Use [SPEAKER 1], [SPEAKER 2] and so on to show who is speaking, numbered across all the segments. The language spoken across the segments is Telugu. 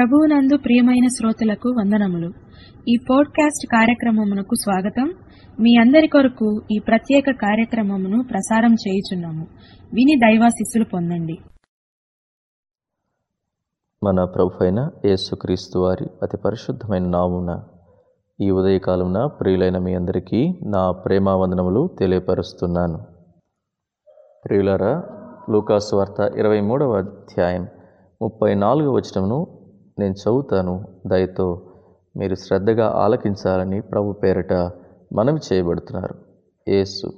[SPEAKER 1] ప్రభువునందు ప్రియమైన శ్రోతలకు వందనములు. ఈ పోడ్కాస్ట్ కార్యక్రమమునకు స్వాగతం. మీ అందరి కొరకు ఈ ప్రత్యేక కార్యక్రమమును ప్రసారం చేయుచున్నాము. విని దైవాశిస్సులు పొందండి.
[SPEAKER 2] మన ప్రభు అయిన యేసుక్రీస్తు వారి అతి పరిశుద్ధమైన నామున ఈ ఉదయకాలమున ప్రియులైన మీ అందరికీ నా ప్రేమావందనములు తెలియపరుస్తున్నాను. ప్రియులరా లూకాసు వార్త ఇరవై మూడవ అధ్యాయం ముప్పై నాలుగు వచనమును నేను చదువుతాను. దయతో మీరు శ్రద్ధగా ఆలకించాలని ప్రభు పేరట మనవి చేయబడుతున్నారు. యేసు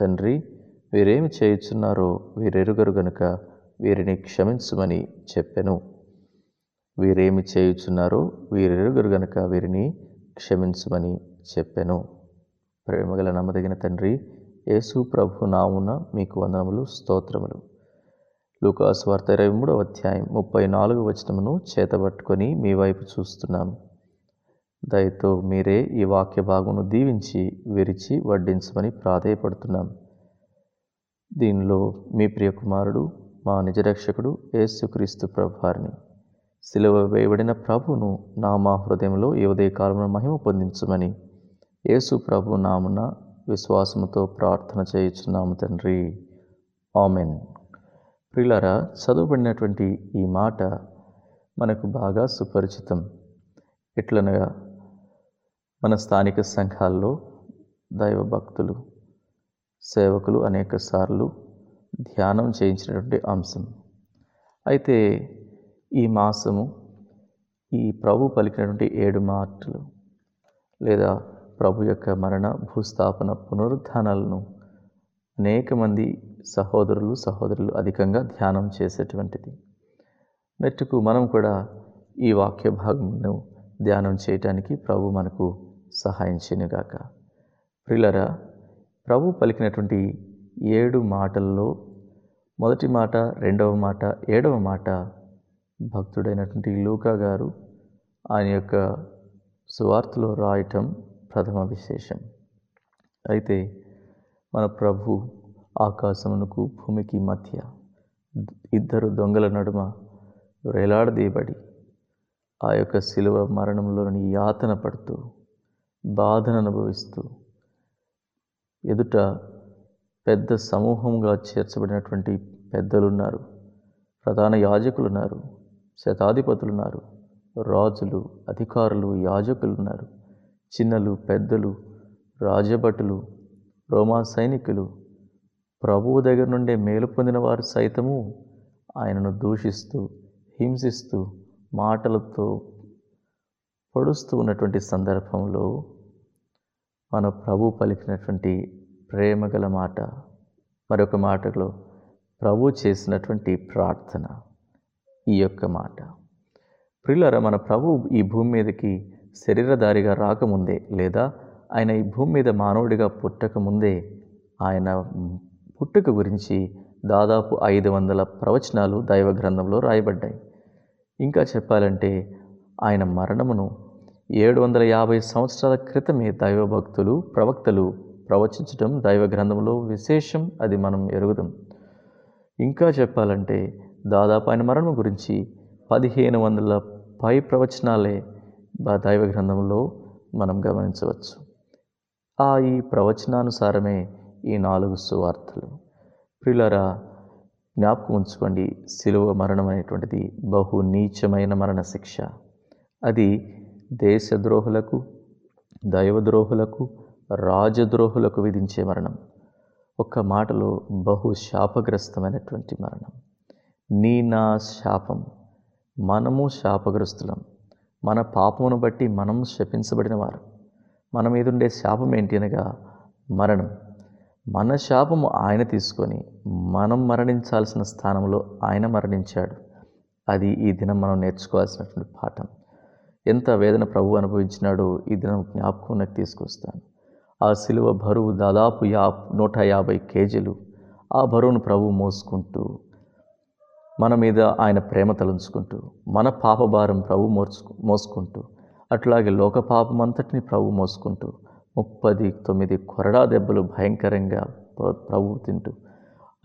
[SPEAKER 2] తండ్రి వీరేమి చేయుచున్నారో వీరెరుగరు గనుక వీరిని క్షమించమని చెప్పెను. వీరేమి చేయుచున్నారో వీరెరుగరు గనుక వీరిని క్షమించమని చెప్పెను. ప్రేమగల నమ్మదగిన తండ్రి యేసు ప్రభు నామున మీకు వందనములు స్తోత్రములు. లూకాస్ వార్త ఇరవై మూడవ అధ్యాయం ముప్పై నాలుగు వచనమును చేతబట్టుకొని మీ వైపు చూస్తున్నాము దయతో మీరే ఈ వాక్య భాగమును దీవించి విరిచి వడ్డించమని ప్రాధేయపడుతున్నాం. దీనిలో మీ ప్రియకుమారుడు మా నిజరక్షకుడు యేసుక్రీస్తు ప్రభువారిని. సిలువ వేయబడిన ప్రభును నా మా హృదయంలో ఈ ఉదయకాలంలో మహిమ పొందించమని యేసు ప్రభు నామున విశ్వాసముతో ప్రార్థన చేయుచున్నాము తండ్రి. ఆమెన్. ప్రియులారా చదువుబడినటువంటి ఈ మాట మనకు బాగా సుపరిచితం. ఎట్లనగా మన స్థానిక సంఘాల్లో దైవ భక్తులు సేవకులు అనేక సార్లు ధ్యానం చేయించినటువంటి అంశం. అయితే ఈ మాసము ఈ ప్రభు పలికినటువంటి ఏడు మాటలు లేదా ప్రభు యొక్క మరణ భూస్థాపన పునరుద్ధానాలను అనేక మంది సహోదరులు సహోదరులు అధికంగా ధ్యానం చేసేటువంటిది. మెట్టుకు మనం కూడా ఈ వాక్య భాగంను ధ్యానం చేయటానికి ప్రభు మనకు సహాయం చేయనుగాక. ప్రిలరా ప్రభు పలికినటువంటి ఏడు మాటల్లో మొదటి మాట రెండవ మాట ఏడవ మాట భక్తుడైనటువంటి లూకా గారు ఆయన యొక్క సువార్తలో రాయటం ప్రథమ విశేషం. అయితే మన ప్రభు ఆకాశమునకు భూమికి మధ్య ఇద్దరు దొంగల నడుమ వేలాడదీయబడి ఆ యొక్క శిలువ మరణంలోని యాతన పడుతూ బాధను అనుభవిస్తూ ఎదుట పెద్ద సమూహంగా చేర్చబడినటువంటి పెద్దలున్నారు. ప్రధాన యాజకులున్నారు. శతాధిపతులున్నారు. రాజులు అధికారులు యాజకులు ఉన్నారు చిన్నలు పెద్దలు రాజభటులు రోమా సైనికులు ప్రభువు దగ్గర నుండే మేలు పొందిన వారు సైతము ఆయనను దూషిస్తూ హింసిస్తూ మాటలతో పొడుస్తూ ఉన్నటువంటి సందర్భంలో మన ప్రభు పలికినటువంటి ప్రేమగల మాట మరొక మాటలో ప్రభు చేసినటువంటి ప్రార్థన ఈ యొక్క మాట. ప్రిల్లర మన ప్రభు ఈ భూమి మీదకి శరీరధారిగా రాకముందే లేదా ఆయన ఈ భూమి మీద మానవుడిగా పుట్టకముందే ఆయన పుట్టుక గురించి దాదాపు ఐదు వందల ప్రవచనాలు దైవ గ్రంథంలో రాయబడ్డాయి. ఇంకా చెప్పాలంటే ఆయన మరణమును ఏడు వందల యాభై సంవత్సరాల క్రితమే దైవ భక్తులు ప్రవక్తలు ప్రవచించడం దైవ గ్రంథంలో విశేషం అది మనం ఎరుగుదాం. ఇంకా చెప్పాలంటే దాదాపు ఆయన మరణం గురించి పదిహేను వందల పై ప్రవచనాలే దైవ గ్రంథంలో మనం గమనించవచ్చు. ఆ ఈ ప్రవచనానుసారమే ఈ నాలుగు సువార్తలు. ప్రిలరా జ్ఞాపకం ఉంచుకోండి. శిలువ మరణం అనేటువంటిది బహు నీచమైన మరణ శిక్ష. అది దేశద్రోహులకు దైవద్రోహులకు రాజద్రోహులకు విధించే మరణం. ఒక్క మాటలో బహు శాపగ్రస్తమైనటువంటి మరణం. నీ నా శాపం మనము శాపగ్రస్తులం. మన పాపమును బట్టి మనం శపించబడిన వారు. మన మీద ఉండే శాపం ఏంటి అనగా మరణం. మన శాపము ఆయన తీసుకొని మనం మరణించాల్సిన స్థానంలో ఆయన మరణించాడు. అది ఈ దినం మనం నేర్చుకోవాల్సినటువంటి పాఠం. ఎంత వేదన ప్రభు అనుభవించినాడో ఈ దినం జ్ఞాపకం నాకు తీసుకొస్తాను. ఆ శిలువ బరువు దాదాపు యా నూట యాభై కేజీలు. ఆ బరువును ప్రభు మోసుకుంటూ మన మీద ఆయన ప్రేమ తలంచుకుంటూ మన పాపభారం ప్రభు మోర్చు మోసుకుంటూ అట్లాగే లోక పాపమంతటిని ప్రభు మోసుకుంటూ ముప్పది తొమ్మిది కొరడా దెబ్బలు భయంకరంగా ప్ర- ప్రభు తింటూ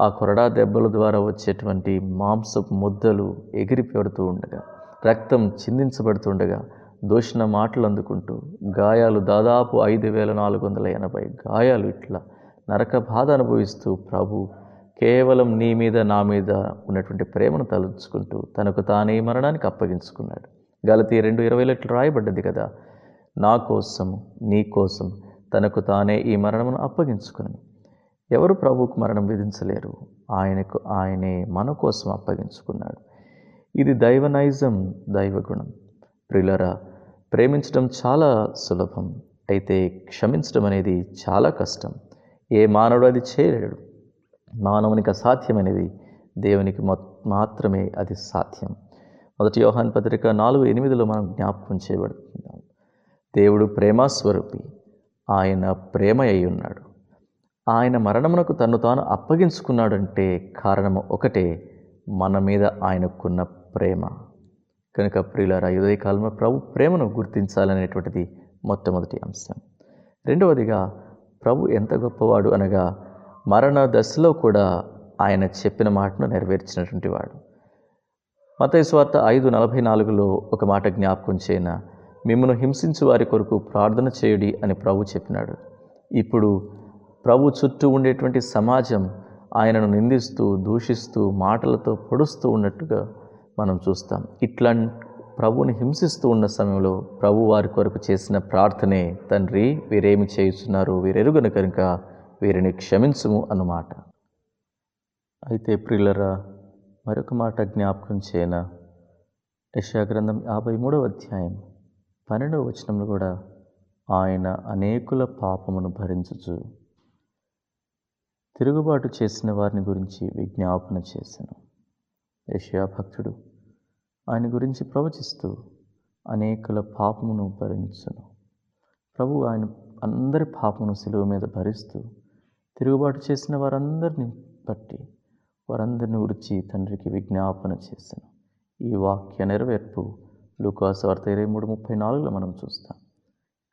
[SPEAKER 2] ఆ కొరడా దెబ్బల ద్వారా వచ్చేటువంటి మాంసపు ముద్దలు ఎగిరి పెడుతూ ఉండగా రక్తం చిందించబడుతుండగా దూషణ మాటలు అందుకుంటూ గాయాలు దాదాపు ఐదు వేల నాలుగు వందల ఎనభై గాయాలు ఇట్లా నరక బాధ అనుభవిస్తూ ప్రభు కేవలం నీ మీద నా మీద ఉన్నటువంటి ప్రేమను తలుచుకుంటూ తనకు తానే మరణానికి అప్పగించుకున్నాడు. గలతీ రెండు ఇరవైలో ఇట్లా రాయబడ్డది కదా. నా కోసం నీ కోసం తనకు తానే ఈ మరణమును అప్పగించుకుని. ఎవరు ప్రభువుకు మరణం విధించలేరు? ఆయనకు ఆయనే మన కోసం అప్పగించుకున్నాడు. ఇది దైవ నైజం దైవగుణం ప్రిలరా ప్రేమించడం చాలా సులభం. అయితే క్షమించడం అనేది చాలా కష్టం. ఏ మానవుడు అది చేయలేడు. మానవునికి అసాధ్యమనేది దేవునికి మాత్రమే అది సాధ్యం. మొదటి యోహాన్ పత్రిక నాలుగు ఎనిమిదిలో మనం జ్ఞాపకం చేయబడుతున్నాం. దేవుడు ప్రేమాస్వరూపి ఆయన ప్రేమ అయి ఉన్నాడు. ఆయన మరణమునకు తను తాను అప్పగించుకున్నాడంటే కారణం ఒకటే మన మీద ఆయనకున్న ప్రేమ. కనుక ప్రియులారా ఉదయ కాలంలో ప్రభు ప్రేమను గుర్తించాలనేటువంటిది మొట్టమొదటి అంశం. రెండవదిగా ప్రభు ఎంత గొప్పవాడు అనగా మరణ దశలో కూడా ఆయన చెప్పిన మాటను నెరవేర్చినటువంటి వాడు. మతయస్వార్త ఐదు నలభై నాలుగులో ఒక మాట జ్ఞాపకం చేయన మిమ్మను హింసించు వారి కొరకు ప్రార్థన చేయుడి అని ప్రభు చెప్పినాడు. ఇప్పుడు ప్రభు చుట్టూ ఉండేటువంటి సమాజం ఆయనను నిందిస్తూ దూషిస్తూ మాటలతో పొడుస్తూ ఉన్నట్టుగా మనం చూస్తాం. ఇట్లా ప్రభువుని హింసిస్తూ ఉన్న సమయంలో ప్రభు వారి కొరకు చేసిన ప్రార్థనే తండ్రి వీరేమి చేయుచున్నారు? వీరెరుగను కనుక వీరిని క్షమించుము అన్నమాట. అయితే ప్రియులరా మరొక మాట జ్ఞాపకం చేయన. యశాగ్రంథం యాభై మూడవ అధ్యాయం పన్నెండవ వచనంలో కూడా ఆయన అనేకుల పాపమును భరించుచు తిరుగుబాటు చేసిన వారిని గురించి విజ్ఞాపన చేశాను యషయా భక్తుడు ఆయన గురించి ప్రవచిస్తూ అనేకుల పాపమును భరించును. ప్రభు ఆయన అందరి పాపమును సెలవు మీద భరిస్తూ తిరుగుబాటు చేసిన వారందరిని బట్టి వారందరిని విడిచి తండ్రికి విజ్ఞాపన చేశాను. ఈ వాక్య నెరవేర్పు లూకాసు వార్త ఇరవై మూడు ముప్పై నాలుగులో మనం చూస్తాం.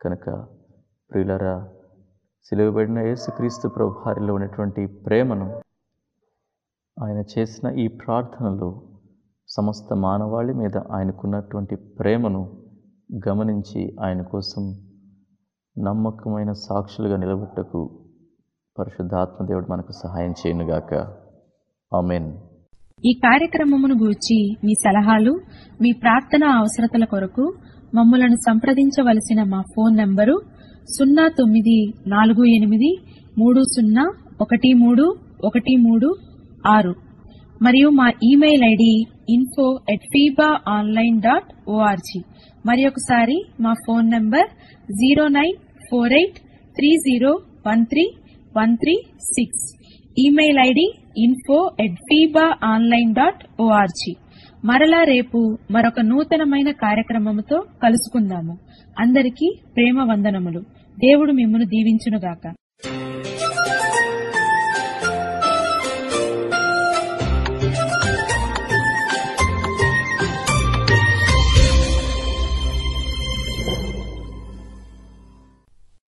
[SPEAKER 2] కనుక ప్రియులరా సిలువబడిన యేసుక్రీస్తు ప్రభుహారిలో ఉన్నటువంటి ప్రేమను ఆయన చేసిన ఈ ప్రార్థనలో సమస్త మానవాళి మీద ఆయనకున్నటువంటి ప్రేమను గమనించి ఆయన కోసం నమ్మకమైన సాక్షులుగా నిలబెట్టకు పరిశుద్ధాత్మదేవుడు మనకు సహాయం చేయనుగాక. ఆమెన్
[SPEAKER 1] ఈ కార్యక్రమమును గూర్చి మీ సలహాలు మీ ప్రార్థన అవసరతల కొరకు మమ్మలను సంప్రదించవలసిన మా ఫోన్ నంబరు సున్నా తొమ్మిది నాలుగు ఎనిమిది మూడు సున్నా ఒకటి మూడు ఒకటి మూడు ఆరు. మరియు మా email ID info at FIBA online dot O R G మరి ఒకసారి మా phone number zero nine four eight three zero one three one three six. Email ID info at FIBA online dot O R G మరలా రేపు మరొక నూతనమైన కార్యక్రమముతో కలుసుకుందాము. అందరికీ ప్రేమ వందనములు. దేవుడు మిమ్మను దీవించునుగాక.